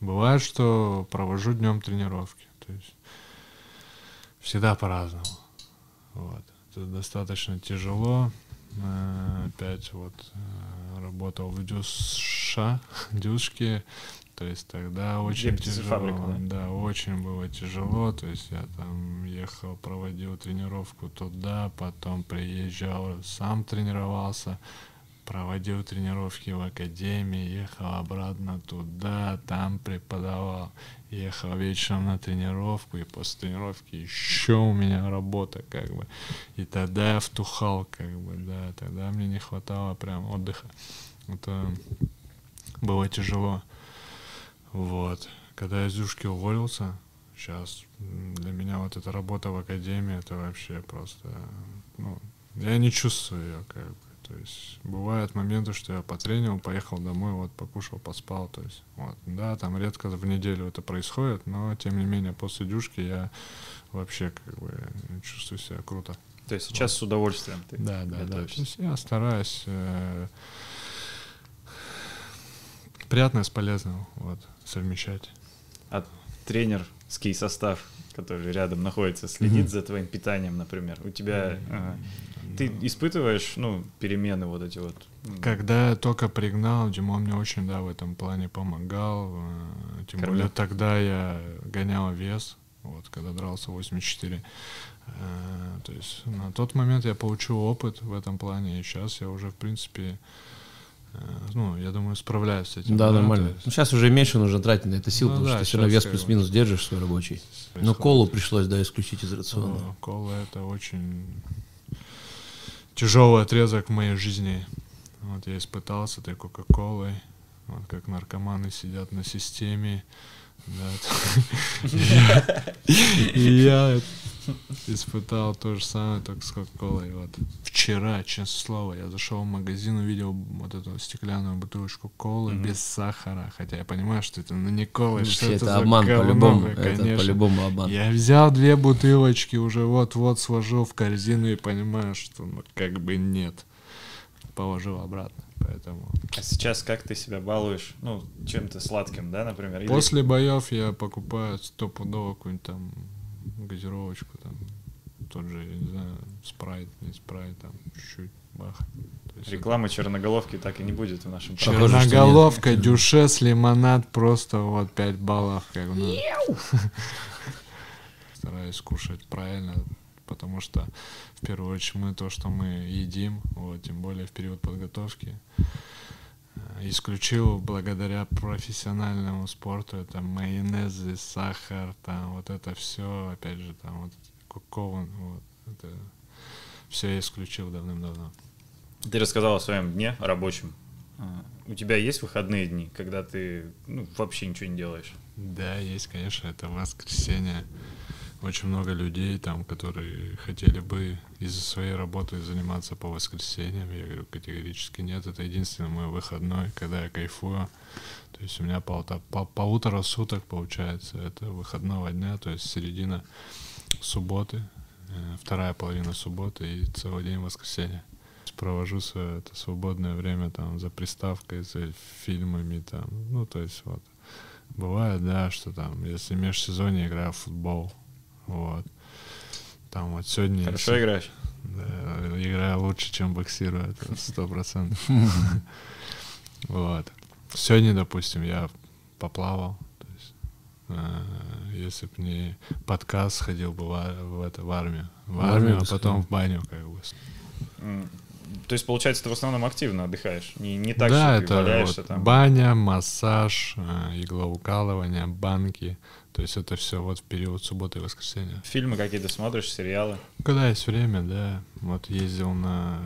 Бывает, что провожу днем тренировки. То есть всегда по-разному. Вот. Это достаточно тяжело. Э, Опять вот э, работал в Дюша, Дюшке. То есть тогда очень тяжело. птицефабрика, да? очень было тяжело. То есть я там ехал, проводил тренировку туда, потом приезжал, сам тренировался, проводил тренировки в академии, ехал обратно туда, там преподавал, ехал вечером на тренировку, и после тренировки еще у меня работа, как бы. И тогда я втухал, как бы, да, тогда мне не хватало прям отдыха. Это было тяжело. Вот. Когда я из Юшки уволился, сейчас для меня вот эта работа в академии, это вообще просто, ну, я не чувствую ее, как бы. То есть бывают моменты, что я потренил, поехал домой, вот покушал, поспал, то есть вот, да, там редко в неделю это происходит, но тем не менее после дюшки я вообще как бы чувствую себя круто. То есть сейчас с удовольствием ты Да, да, да. То есть я стараюсь э, приятное с полезным вот, совмещать. А тренерский состав, который рядом находится, следит за твоим питанием, например. У тебя э, ты испытываешь, ну, перемены вот эти вот. Когда я только пригнал, Димон мне очень, да, в этом плане помогал. э, Тем Кормил? более тогда я гонял вес, вот, когда дрался 84. Э, То есть на тот момент я получил опыт в этом плане, и сейчас я уже, в принципе, э, ну, я думаю, справляюсь с этим. Да, то нормально. есть- Ну, сейчас уже меньше нужно тратить на это сил, Ну потому да, что ты все равно вес плюс-минус держишь свой рабочий. Но колу пришлось, да, исключить из рациона. О, Кола это очень тяжелый отрезок моей жизни. Вот я испытался этой Кока-Колой. Вот как наркоманы сидят на системе. Я- испытал то же самое, только с Кока-Колой. Вот. Вчера, честное слово, я зашел в магазин, увидел вот эту стеклянную бутылочку колы Мгм. без сахара. Хотя я понимаю, что это ну, не кола, что это, это за обман по-любому. Это конечно. по-любому обман. Я взял две бутылочки, уже вот-вот сложил в корзину и понимаю, что ну как бы нет. Положил обратно. Поэтому А сейчас как ты себя балуешь? Ну, чем-то сладким, да, например? Или- после боев я покупаю стопудово какую-нибудь там газировочку, там тот же, я не знаю, спрайт, не спрайт, там чуть-чуть бах. Рекламы черноголовки так и не будет в нашем Похоже, программе. Черноголовка, дюшес, лимонад, просто вот 5 баллов. Как, ну. Стараюсь кушать правильно, потому что в первую очередь мы то, что мы едим, вот, тем более в период подготовки, э, исключил благодаря профессиональному спорту, это майонезы, сахар, там вот это все, опять же, там вот кокован, вот, это все я исключил давным-давно. Ты рассказал о своем дне рабочем. А, У тебя есть выходные дни, когда ты ну, вообще ничего не делаешь? Да, есть, конечно, это воскресенье. Очень много людей там, которые хотели бы из-за своей работы заниматься по воскресеньям. Я говорю, категорически нет. Это единственный мой выходной, когда я кайфую. То есть у меня полта- по, полутора суток получается. Это выходного дня, то есть середина субботы, э, вторая половина субботы и целый день воскресенья. Провожу свое это свободное время там за приставкой, за фильмами там. Ну, то есть вот. Бывает, да, что там, если в межсезонье играю в футбол, вот. Там вот сегодня... Хорошо если- играешь? да, играю лучше, чем боксирую, это сто процентов. Вот. Сегодня, допустим, я поплавал. То есть, э, если бы не подкаст, сходил бы в, в это, в армию. В В армию а потом сходил. в баню, как бы. То есть, получается, ты в основном активно отдыхаешь? Не, не так, да, что ты это валяешься вот там? баня, массаж, э, иглоукалывание, банки. То есть это все вот в период субботы и воскресенья. Фильмы какие-то смотришь, сериалы? Когда есть время, да. Вот ездил на,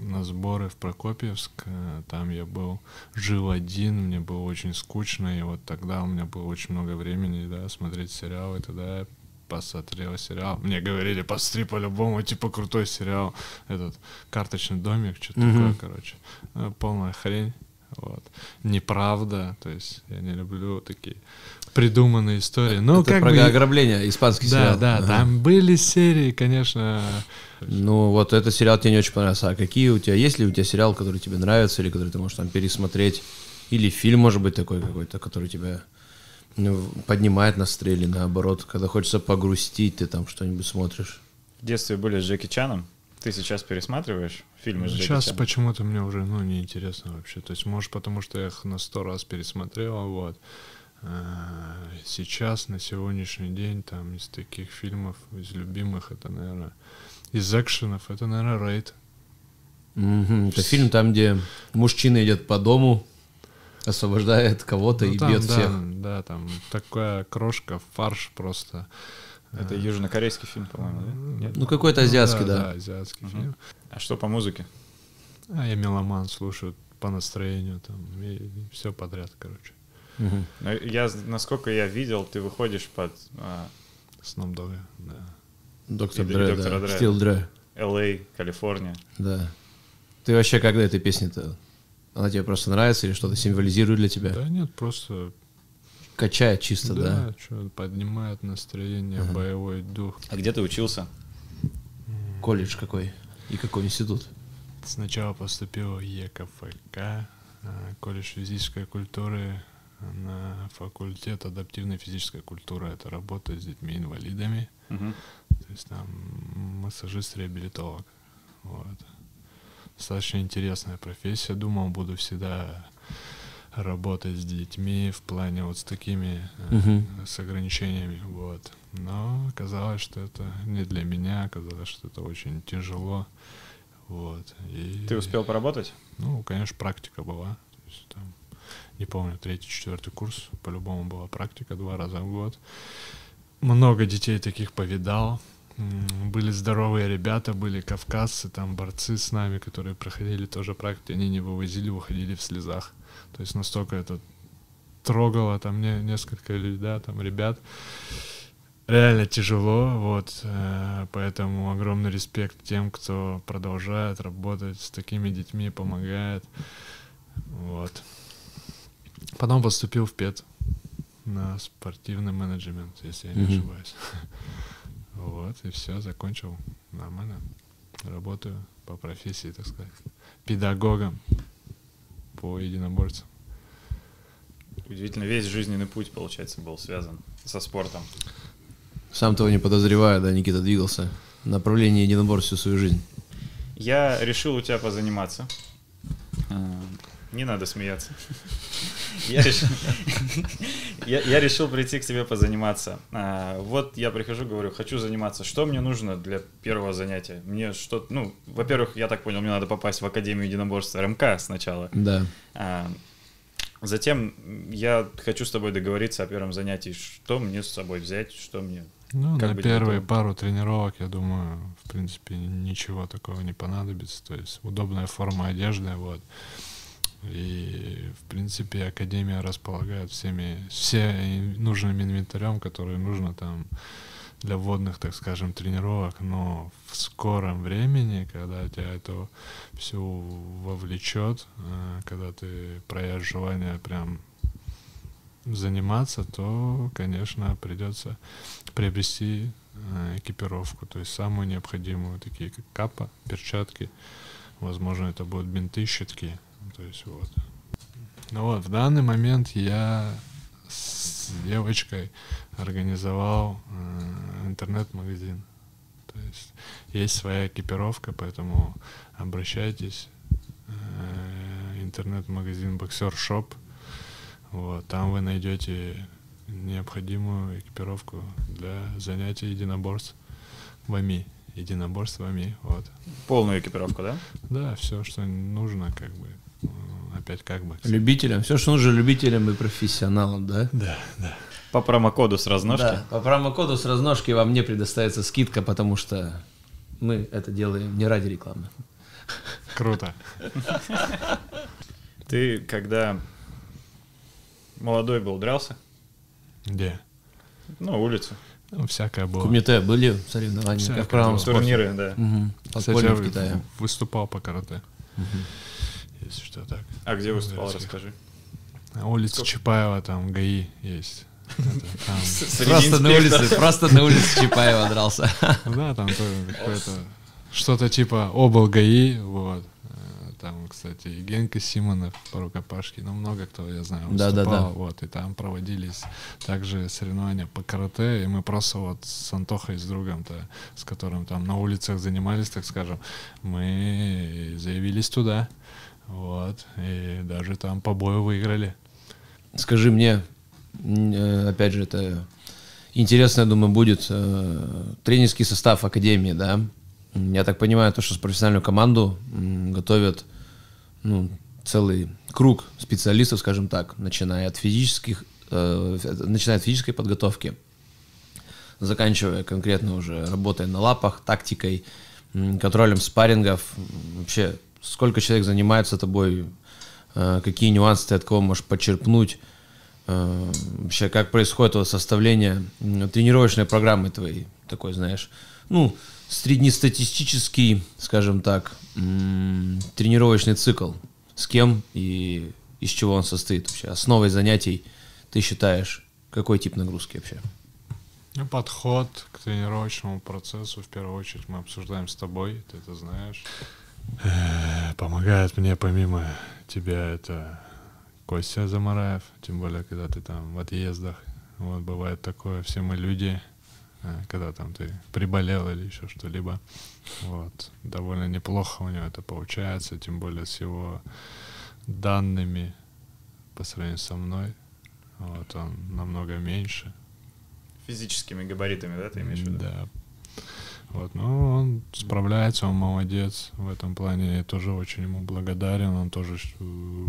на сборы в Прокопьевск, э, там я был, жил один, мне было очень скучно, и вот тогда у меня было очень много времени, да, смотреть сериалы, тогда я посмотрел сериал. Мне говорили, посмотри по-любому, типа крутой сериал, этот «Карточный домик», что-то Мгм. такое, короче. Э, Полная хрень. Вот. Неправда, то есть я не люблю такие придуманные истории. Ну, это как про бы... ограбление, испанский Да, сериал. да, Ага. там были серии, конечно. Ну, вот этот сериал тебе не очень понравился. А какие у тебя, есть ли у тебя сериал, который тебе нравится, или который ты можешь там пересмотреть? Или фильм, может быть, такой какой-то, который тебя ну, поднимает настроение, или наоборот, когда хочется погрустить, ты там что-нибудь смотришь? В детстве были с Джеки Чаном. Ты сейчас пересматриваешь фильмы с Джеки Сейчас Чаном? почему-то мне уже, ну, неинтересно вообще. То есть, может, потому что я их на сто раз пересмотрел, вот. А, Сейчас, на сегодняшний день, там, из таких фильмов, из любимых, это, наверное, из экшенов, это, наверное, Рейд. Мгм. Это фильм там, где мужчина идет по дому, освобождает кого-то Ну, и там, бьет да, всех. Да, там такая крошка, фарш просто. Это южнокорейский фильм, по-моему, да? Нет? Ну, какой-то азиатский, да. да. Да, азиатский Мгм. фильм. А что по музыке? А я меломан, слушаю по настроению там, и, все подряд, короче. Ну, я, насколько я видел, ты выходишь под а, Snoop Dogg, да. Доктор Дре, да. Дре. Стил Дре, LA, Калифорния. да. Ты вообще когда этой песни-то? Она тебе просто нравится или что-то символизирует для тебя? Да нет, просто, Качает чисто, да? да, чё, поднимает настроение, боевой дух. А где ты учился? Колледж какой? И какой институт? Сначала поступил в ЕКФК, а, колледж физической культуры, на факультет адаптивной физической культуры. Это работа с детьми-инвалидами. Мгм. То есть там массажист-реабилитолог. Вот. Достаточно интересная профессия. Думал, буду всегда работать с детьми в плане вот с такими Мгм. с ограничениями. Вот. Но оказалось, что это не для меня, оказалось, что это очень тяжело. Вот. И, Ты успел поработать? Ну, конечно, практика была. То есть там, не помню, третий, четвертый курс, по-любому была практика два раза в год. Много детей таких повидал. Были здоровые ребята, были кавказцы, там борцы с нами, которые проходили тоже практики, они не вывозили, выходили в слезах. То есть настолько это трогало там не, несколько да, там ребят. реально тяжело, вот, э, поэтому огромный респект тем, кто продолжает работать с такими детьми, помогает, вот. Потом поступил в ПЕТ на спортивный менеджмент, если я не Мгм. ошибаюсь. Вот, и все, закончил нормально. Работаю по профессии, так сказать, педагогом по единоборству. Удивительно, весь жизненный путь, получается, был связан со спортом. Сам того не подозревая, да, Никита двигался в направлении единоборств всю свою жизнь. Я решил у тебя позаниматься. Не надо смеяться. Я решил, я, я решил прийти к тебе позаниматься. А, вот я прихожу, говорю, хочу заниматься. Что мне нужно для первого занятия? Мне что, ну, во-первых, я так понял, мне надо попасть в Академию единоборства РМК сначала. Да. А, затем я хочу с тобой договориться о первом занятии. Что мне с собой взять, что мне... Ну, Как на первые готовым? пару тренировок, я думаю, в принципе, ничего такого не понадобится. То есть удобная форма одежды, вот. И, в принципе, Академия располагает всеми, все нужным инвентарем, который нужно там для вводных, так скажем, тренировок, но в скором времени, когда тебя это все вовлечет, э, когда ты проявишь желание прям заниматься, то, конечно, придется приобрести э, экипировку, то есть самую необходимую, такие как капа, перчатки, возможно, это будут бинты, щитки, то есть вот. Ну вот, в данный момент я с девочкой организовал э, интернет-магазин. То есть есть своя экипировка, поэтому обращайтесь. Э, интернет-магазин Боксер Шоп. Вот, там вы найдете необходимую экипировку для занятий единоборств в АМИ. Единоборств в АМИ, вот. Полную экипировку, да? Да, все, что нужно, как бы, опять как бы. Любителям. Все, что нужно любителям и профессионалам, да? Да, да. По промокоду с разножки. Да, по промокоду с разножки вам не предоставится скидка, потому что мы это делаем не ради рекламы. Круто. Ты, когда молодой был, дрался? Где? Ну, улицу. Ну, всякое В было. Кумите были соревнования, Всякое как спорте. Турниры, да. Подпольно я в Китае. выступал по карате. Если что так. А где выступал, расскажи. На улице Чапаева там ГАИ есть. Это Просто на улице, просто на улице Чапаева дрался. Да, там тоже какое-то что-то типа обл ГАИ, вот. Э, Там, кстати, и Генка Симонов по рукопашке, ну, много кто, я знаю, Да, да, выступал, да. вот, и там проводились также соревнования по карате, и мы просто вот с Антохой, с другом-то, с которым там на улицах занимались, так скажем, мы заявились туда, вот, и даже там по бою выиграли. Скажи мне, э, опять же, это интересно, я думаю, будет э, тренерский состав Академии, да? Я так понимаю, то, что с профессиональную команду готовят ну, целый круг специалистов, скажем так, начиная от физических, э, начиная от физической подготовки, заканчивая конкретно уже работой на лапах, тактикой, контролем спаррингов. Вообще, сколько человек занимается тобой, э, какие нюансы ты от кого можешь почерпнуть, э, вообще, как происходит вот составление тренировочной программы твоей, такой, знаешь, ну, среднестатистический, скажем так, тренировочный цикл, с кем и из чего он состоит вообще, основой занятий ты считаешь, какой тип нагрузки вообще? Ну, подход к тренировочному процессу, в первую очередь, мы обсуждаем с тобой, ты это знаешь. Э, Помогает мне помимо тебя это Костя Замараев, тем более, когда ты там в отъездах. Вот, бывает такое, все мы люди, э, когда там ты приболел или еще что-либо. Вот, довольно неплохо у него это получается, тем более с его данными по сравнению со мной. Вот, он намного меньше, Физическими габаритами, да, ты имеешь в виду? да. Вот, ну, он справляется, он молодец в этом плане. Я тоже очень ему благодарен. Он тоже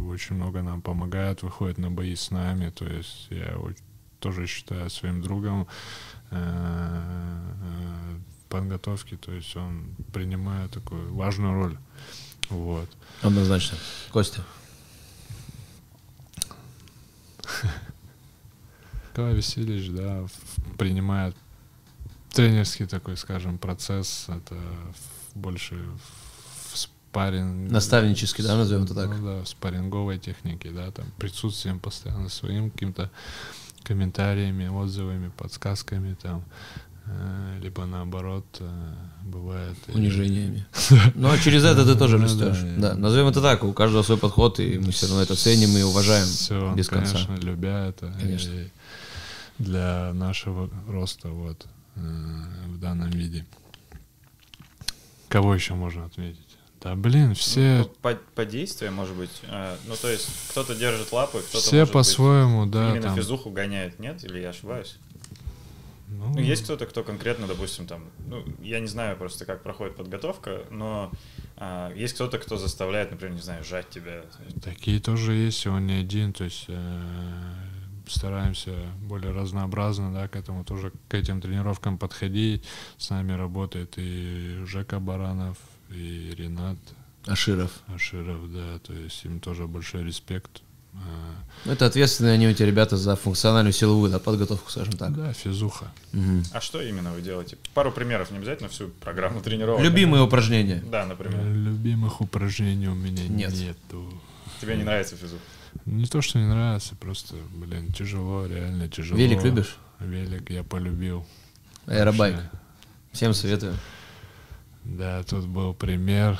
очень много нам помогает, выходит на бои с нами. То есть я его тоже считаю своим другом э, э, в подготовке. То есть он принимает такую важную роль. Вот. Однозначно. Костя. Николай Васильевич, да, принимает тренерский такой, скажем, процесс, это больше в спарринг... Наставнический, да, назовем это так? Ну да, в спарринговой технике, да, там присутствием постоянно своим каким-то комментариями, отзывами, подсказками там, э, либо наоборот э, бывает... Унижениями. Ну, а через это ты тоже Ну, растешь. да, назовем это так, у каждого свой подход, и мы все равно это ценим и уважаем без конца. конечно, любя это. Конечно. Для нашего роста вот в данном виде. Кого еще можно отметить? Да блин, все, Ну, по, по действиям, может быть. э, ну, то есть, кто-то держит лапы, кто-то все по-своему, да. именно там, физуху гоняет, нет? Или я ошибаюсь? ну, Ну, есть кто-то, кто конкретно, допустим, там, ну, я не знаю просто, как проходит подготовка, но а, есть кто-то, кто заставляет, например, не знаю, сжать тебя. Такие тоже есть, он не один, то есть э, стараемся более разнообразно, да, к этому тоже, к этим тренировкам подходить. С нами работает и Жека Баранов, и Ренат Аширов. Аширов, да, то есть им тоже большой респект. Э, Ну, Это ответственные они эти ребята за функциональную силовую да, подготовку, скажем так. Да, физуха. Мгм. А что именно вы делаете? Пару примеров, не обязательно всю программу тренировок. Любимые упражнения. Да, например. Любимых упражнений у меня Нет. нету. Тебе не нравится физух? Не то, что не нравится, просто, блин, тяжело, реально тяжело. Велик любишь? Велик я полюбил. Аэробайк. Вообще. Всем советую. Да, тут был пример.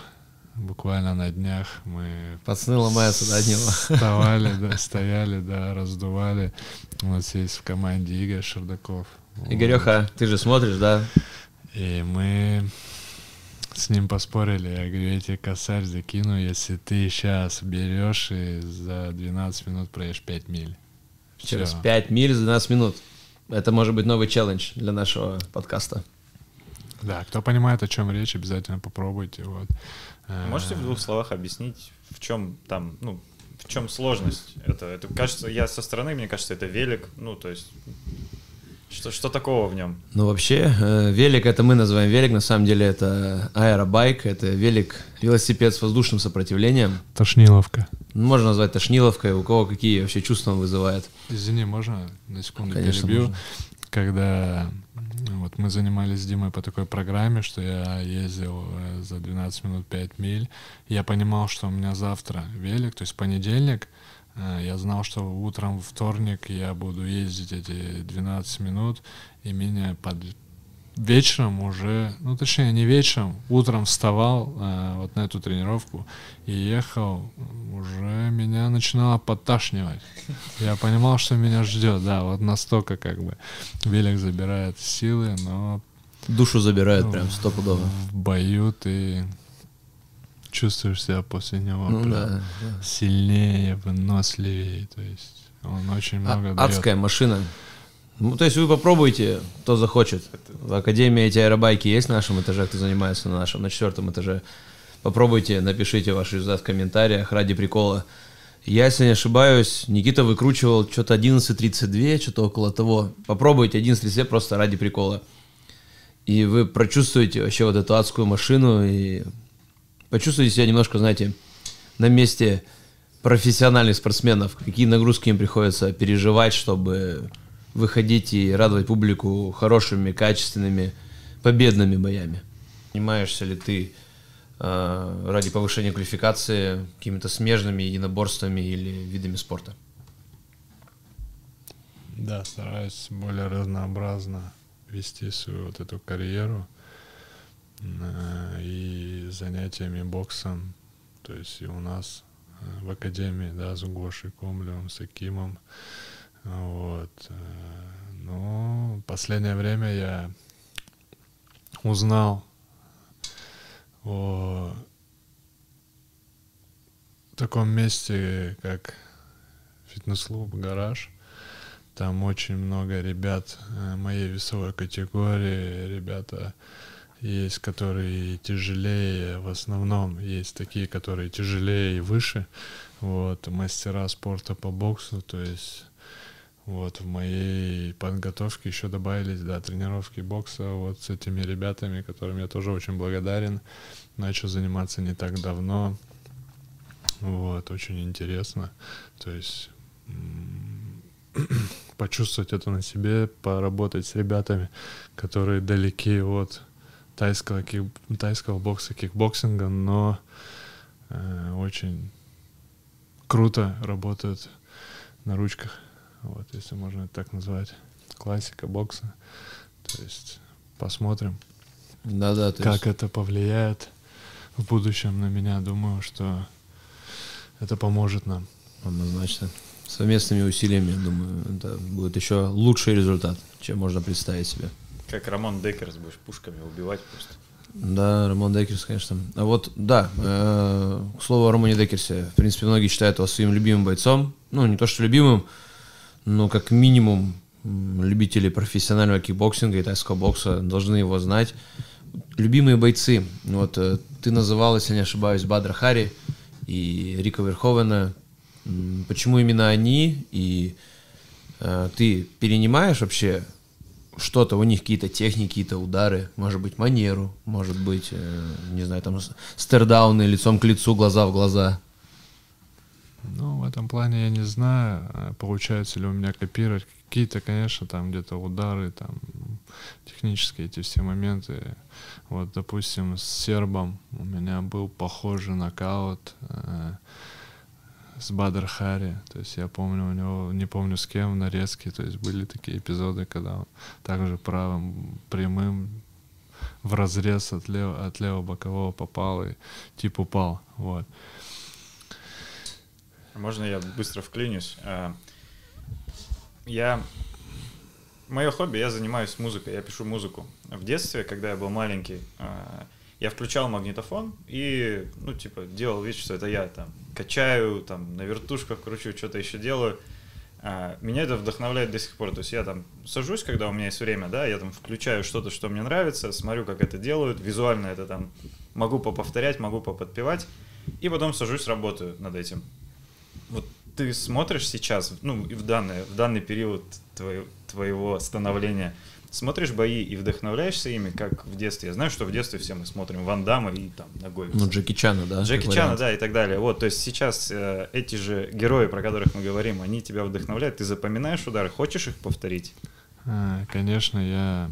Буквально на днях мы Пацаны ломаются да, от него. вставали, да, стояли, да, раздували. У нас есть в команде Игорь Шердаков. Игореха, ты же смотришь, да? И мы с ним поспорили. Я говорю, я тебе косарь закину, если ты сейчас берешь и за 12 минут проедешь 5 миль. Через Всё. 5 миль за 12 минут. Это может быть новый челлендж для нашего подкаста. Да, кто понимает, о чем речь, обязательно попробуйте. Вот. Э, Можете в двух словах объяснить, в чем там, ну, в чем сложность? Это, это кажется, я со стороны, мне кажется, это велик, ну, то есть, что, что такого в нем? Ну, вообще, э, велик, это мы называем велик, на самом деле это аэробайк, это велик, велосипед с воздушным сопротивлением. Тошниловка. Ну, Можно назвать тошниловкой, у кого какие вообще чувства он вызывает. Извини, можно на секунду Конечно, перебью? можно. Когда вот мы занимались с Димой по такой программе, что я ездил э, за 12 минут 5 миль, я понимал, что у меня завтра велик, то есть понедельник, я знал, что утром в вторник я буду ездить эти 12 минут, и меня под вечером уже, ну точнее не вечером, утром вставал э, вот на эту тренировку и ехал, уже меня начинало подташнивать. Я понимал, что меня ждет, да, вот настолько как бы велик забирает силы, но Душу забирает Ну, прям стопудово. в бою ты чувствуешь себя после него Ну да. да. сильнее, выносливее, то есть он очень А- много дает. адская машина. Ну, то есть вы попробуйте, кто захочет. В Академии эти аэробайки есть на нашем этаже, кто занимается на нашем, на четвертом этаже. Попробуйте, напишите ваш результат в комментариях ради прикола. Я, если не ошибаюсь, Никита выкручивал что-то 11.32, что-то около того. Попробуйте 11.32 просто ради прикола. И вы прочувствуете вообще вот эту адскую машину и почувствуйте себя немножко, знаете, на месте профессиональных спортсменов, какие нагрузки им приходится переживать, чтобы выходить и радовать публику хорошими, качественными, победными боями. Занимаешься ли ты э, ради повышения квалификации какими-то смежными единоборствами или видами спорта? Да, стараюсь более разнообразно вести свою вот эту карьеру и занятиями боксом. То есть и у нас э, в академии, да, с Гошей Комлевым, с Акимом. Вот. э, Но в последнее время я узнал о таком месте, как фитнес-клуб «Гараж». Там очень много ребят э, моей весовой категории, ребята есть, которые тяжелее, в основном есть такие, которые тяжелее и выше, вот, мастера спорта по боксу, то есть вот в моей подготовке еще добавились, да, тренировки бокса вот с этими ребятами, которым я тоже очень благодарен. Начал заниматься не так давно, вот, очень интересно, то есть почувствовать это на себе, поработать с ребятами, которые далеки от тайского, кик, тайского бокса, кикбоксинга, но э, очень круто работают на ручках, вот, если можно это так назвать. Классика бокса. То есть посмотрим, Да-да, то как есть- это повлияет в будущем на меня. Думаю, что это поможет нам. Однозначно. Совместными усилиями, думаю, это будет еще лучший результат, чем можно представить себе. Как Рамон Декерс будешь пушками убивать просто. Да, Рамон Декерс, конечно. А вот, да, э, к слову о Рамоне Декерсе. В принципе, многие считают его своим любимым бойцом. Ну, не то, что любимым, но как минимум любители профессионального кикбоксинга и тайского бокса должны его знать. Любимые бойцы. Вот э, ты называл, если не ошибаюсь, Бадра Хари и Рика Верховена. Почему именно они? И э, ты перенимаешь вообще что-то, у них какие-то техники, какие-то удары, может быть, манеру, может быть, э, не знаю, там стердауны лицом к лицу, глаза в глаза. Ну, в этом плане я не знаю, а получается ли у меня копировать. Какие-то, конечно, там где-то удары, там технические эти все моменты. Вот, допустим, с сербом у меня был похожий нокаут э, с Бадр Хари. То есть я помню у него, не помню с кем, в нарезке. То есть были такие эпизоды, когда он также правым прямым в разрез от, лев, от левого бокового попал и тип упал. Вот. Можно я быстро вклинюсь? А, Я... Мое хобби, я занимаюсь музыкой, я пишу музыку. В детстве, когда я был маленький, а, я включал магнитофон и, ну, типа, делал вид, что это я там качаю, там, на вертушках кручу, что-то еще делаю. А, Меня это вдохновляет до сих пор. То есть я там сажусь, когда у меня есть время, да, я там включаю что-то, что мне нравится, смотрю, как это делают, визуально это там могу поповторять, могу поподпевать, и потом сажусь, работаю над этим. Вот ты смотришь сейчас, ну, и в, данный, в данный период твоего, твоего становления, смотришь бои и вдохновляешься ими, как в детстве. Я знаю, что в детстве все мы смотрим Ван Дамма и там ногой. Ну, Джеки Чана, да? Джеки Чана, вариант. да, и так далее. Вот, то есть сейчас э, эти же герои, про которых мы говорим, они тебя вдохновляют, ты запоминаешь удары, хочешь их повторить? А, Конечно, я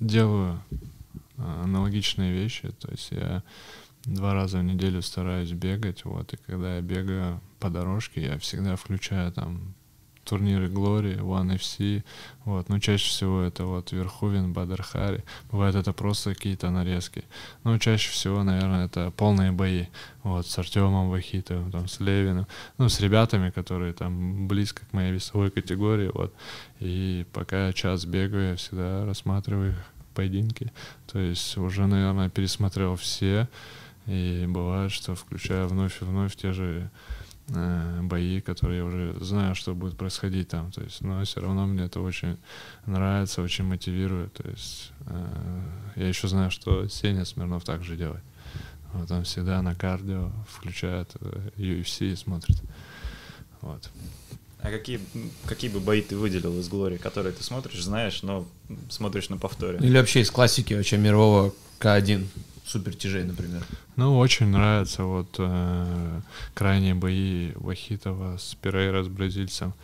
делаю а, аналогичные вещи. То есть я два раза в неделю стараюсь бегать. Вот, и когда я бегаю по дорожке, я всегда включаю там турниры Глори, One FC, вот, но чаще всего это вот Верховен, Бадархари, бывает это просто какие-то нарезки, но чаще всего, наверное, это полные бои, вот, с Артемом Вахитовым, там, с Левиным, ну, с ребятами, которые там близко к моей весовой категории, вот, и пока я час бегаю, я всегда рассматриваю их поединки, то есть уже, наверное, пересмотрел все, и бывает, что включаю вновь и вновь те же бои, которые я уже знаю, что будет происходить там. То есть, но все равно мне это очень нравится, очень мотивирует. То есть э, я еще знаю, что Сеня Смирнов также делает. Вот он всегда на кардио включает э, UFC и смотрит. Вот. А какие, какие бы бои ты выделил из Глори, которые ты смотришь, знаешь, но смотришь на повторе? Или вообще из классики вообще мирового К1, супер тяжей, например. Ну, очень нравятся вот э, крайние бои Вахитова с Перейра, с бразильцем.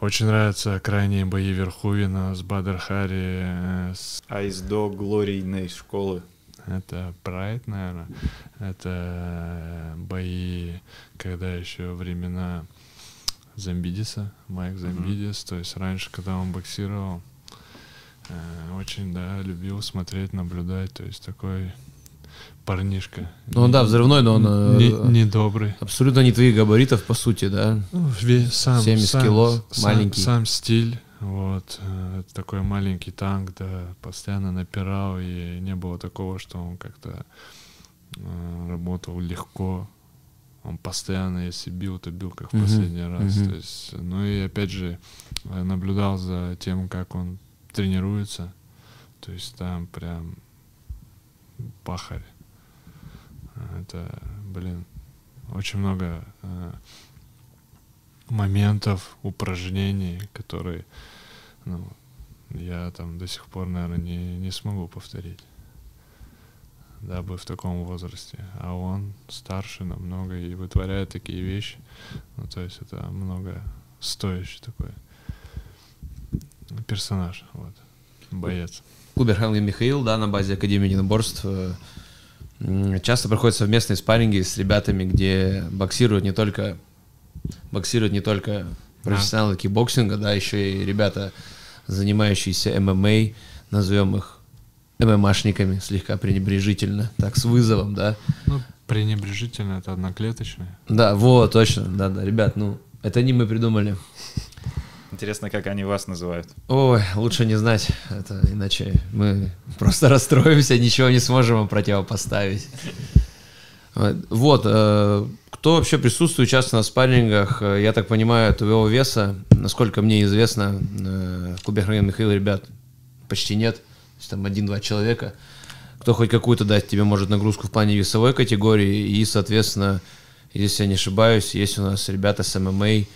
Очень нравятся крайние бои Верхувина с Бадархари, э, с А из до глорийной школы? Это Прайд, наверное. Это э, бои, когда еще времена Замбидиса, Майк Замбидис. То есть раньше, когда он боксировал, э, очень, да, любил смотреть, наблюдать. То есть такой парнишка. Ну он, да, взрывной, но он э, Не- Недобрый. абсолютно не твоих габаритов, по сути, да. Ну, сам, 70 сам- кило, сам- маленький. Сам стиль, вот, э, такой маленький танк, да, постоянно напирал, и не было такого, что он как-то э, работал легко. Он постоянно, если бил, то бил как в последний раз. мгм. То есть, ну и опять же, э, наблюдал за тем, как он тренируется. То есть там прям пахарь. Это, блин, очень много э, моментов, упражнений, которые ну, я там до сих пор, наверное, не, не смогу повторить. Дабы в таком возрасте. А он старше намного и вытворяет такие вещи. Ну, то есть это много стоящий такой персонаж, вот, боец. Клуб Архангел Михаил, да, на базе Академии единоборств. э, Часто проходят совместные спарринги с ребятами, где боксируют не только боксируют не только профессионалы кикбоксинга, да, еще и ребята, занимающиеся ММА, назовем их ММАшниками, слегка пренебрежительно, так, с вызовом, да. Ну, пренебрежительно это одноклеточное. Да, вот, точно, да-да, ребят, ну, это не мы придумали. Интересно, как они вас называют. Ой, лучше не знать, это иначе мы просто расстроимся, ничего не сможем им противопоставить. Вот, э, кто вообще присутствует часто на спаррингах, э, я так понимаю, твоего веса, насколько мне известно, в клубе Хранил Михаил ребят почти нет, то есть там один-два человека, кто хоть какую-то дать тебе может нагрузку в плане весовой категории, и, соответственно, если я не ошибаюсь, есть у нас ребята с ММА,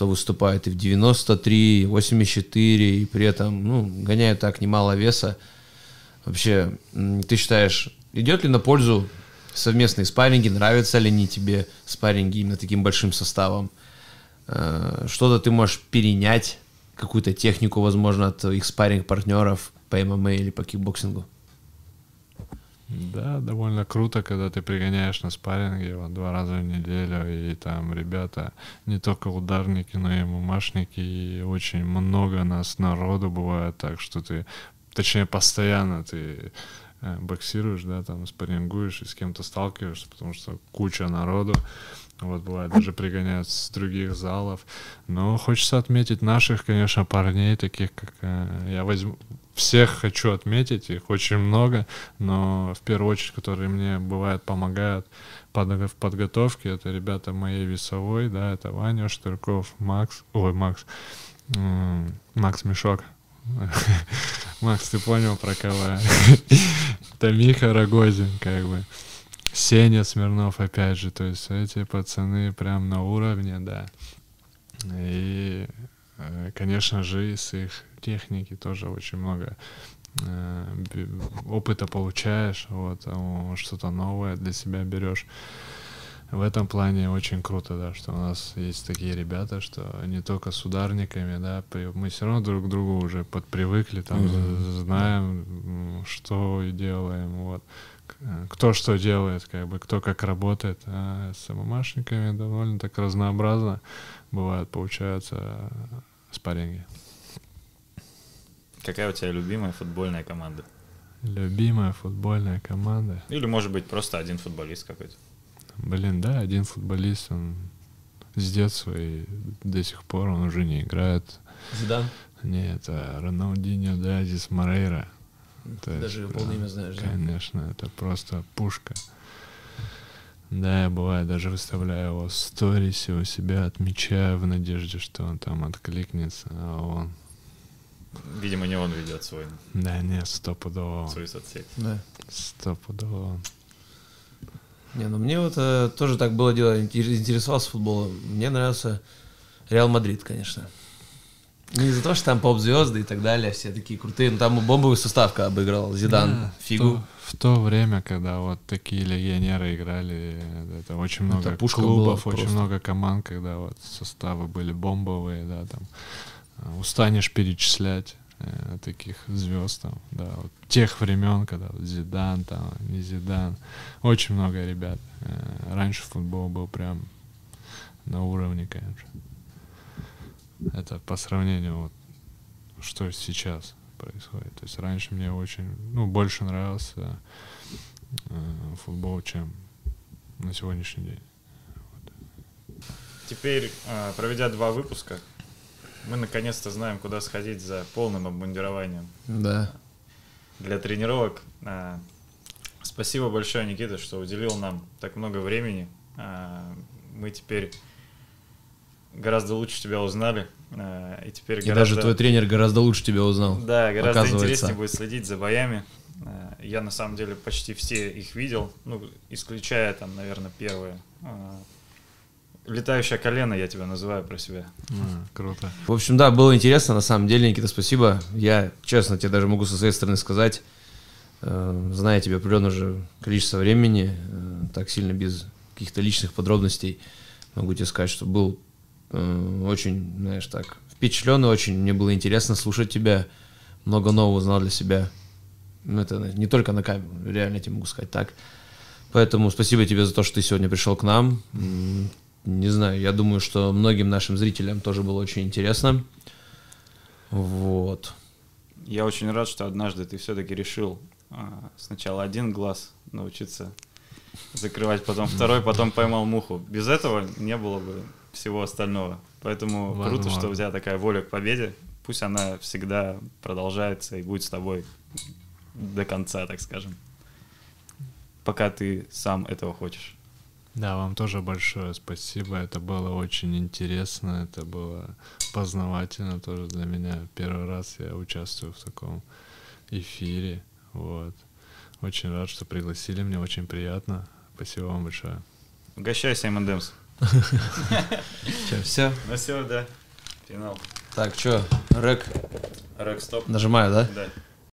кто выступает и в 93, и 84, и при этом, ну, гоняют так немало веса. Вообще, ты считаешь, идет ли на пользу совместные спарринги, нравятся ли они тебе спарринги именно таким большим составом? Э, Что-то ты можешь перенять, какую-то технику, возможно, от их спарринг-партнеров по ММА или по кикбоксингу? Да, довольно круто, когда ты пригоняешь на спарринге вот, два раза в неделю, и там ребята не только ударники, но и мамашники, и очень много нас народу бывает так, что ты, точнее, постоянно ты э, боксируешь, да, там спаррингуешь и с кем-то сталкиваешься, потому что куча народу, вот бывает даже пригоняют с других залов. Но хочется отметить наших, конечно, парней, таких как э, я возьму. Всех хочу отметить, их очень много, но в первую очередь, которые мне бывает помогают в подготовке, это ребята моей весовой, да, это Ваня Штырков, Макс, ой, Макс, Макс Мешок. Макс, ты понял, про кого? Это Миха Рогозин, как бы. Сеня Смирнов, опять же, то есть эти пацаны прям на уровне, да. И, конечно же, с их техники тоже очень много э, опыта получаешь, вот, а, что-то новое для себя берешь. В этом плане очень круто, да, что у нас есть такие ребята, что не только с ударниками, да, мы все равно друг к другу уже подпривыкли, там, з- знаем, что делаем, вот. Э, Кто что делает, как бы, кто как работает. А с ММАшниками довольно так разнообразно бывает, получается, спарринги. Какая у тебя любимая футбольная команда? Любимая футбольная команда. Или, может быть, просто один футболист какой-то? Блин, да, один футболист, он с детства и до сих пор он уже не играет. Зидан? Не, это Роналдиньо да, Дис Морейра. То есть, Даже его полное имя знаешь, да? Конечно, это просто пушка. Да, я бывает даже выставляю его в сторисе у себя, отмечаю в надежде, что он там откликнется, а он... Видимо, не он ведет свой, Да нет, стопудово. он. свою соцсеть. Да. Стопудово. Не, ну мне вот э, тоже так было дело, интер- интересовался футболом. Мне нравился Реал Мадрид, конечно. Не из-за того, что там поп-звезды и так далее, все такие крутые. Но там бомбовый бы играл Зидан, Да, Фигу. В то, в то время, когда вот такие легионеры играли, это очень Это много пушка клубов, очень просто. много команд, когда вот составы были бомбовые, да, там э, устанешь перечислять э, таких звезд там, да, вот тех времен, когда вот Зидан там, не Зидан, очень много ребят. Э, Раньше футбол был прям на уровне, конечно. Это по сравнению вот что сейчас происходит. То есть раньше мне очень, ну, больше нравился э, футбол, чем на сегодняшний день. Теперь, а, проведя два выпуска, мы наконец-то знаем, куда сходить за полным обмундированием Да. для тренировок. А, Спасибо большое, Никита, что уделил нам так много времени. А, Мы теперь гораздо лучше тебя узнали. а, И теперь И гораздо... даже твой тренер гораздо лучше тебя узнал. Да, гораздо интереснее будет следить за боями. Э, Я на самом деле почти все их видел, ну, исключая там, наверное, первые. Э, Летающее колено я тебя называю про себя. А, круто. В общем, да, было интересно, на самом деле, Никита, спасибо. Я, честно, тебе даже могу со своей стороны сказать, э, зная тебя определенно уже количество времени, э, так сильно без каких-то личных подробностей, могу тебе сказать, что был Э, Очень, знаешь, так, впечатлен очень. Мне было интересно слушать тебя. Много нового узнал для себя. Ну, это не только на камеру, реально тебе могу сказать так. Поэтому спасибо тебе за то, что ты сегодня пришел к нам. Не знаю, я думаю, что многим нашим зрителям тоже было очень интересно. Вот. Я очень рад, что однажды ты все-таки решил а, сначала один глаз научиться закрывать, потом второй, потом поймал муху. Без этого не было бы всего остального. Поэтому круто, Возможно. что у тебя такая воля к победе. Пусть она всегда продолжается и будет с тобой до конца, так скажем. Пока ты сам этого хочешь. Да, вам тоже большое спасибо. Это было очень интересно, это было познавательно тоже для меня. Первый раз я участвую в таком эфире. Вот. Очень рад, что пригласили меня, очень приятно. Спасибо вам большое. Угощайся, M&M's. Че, все? Ну все, да. Финал. Так, что, рэк Рэк, стоп. нажимаю, да? Да.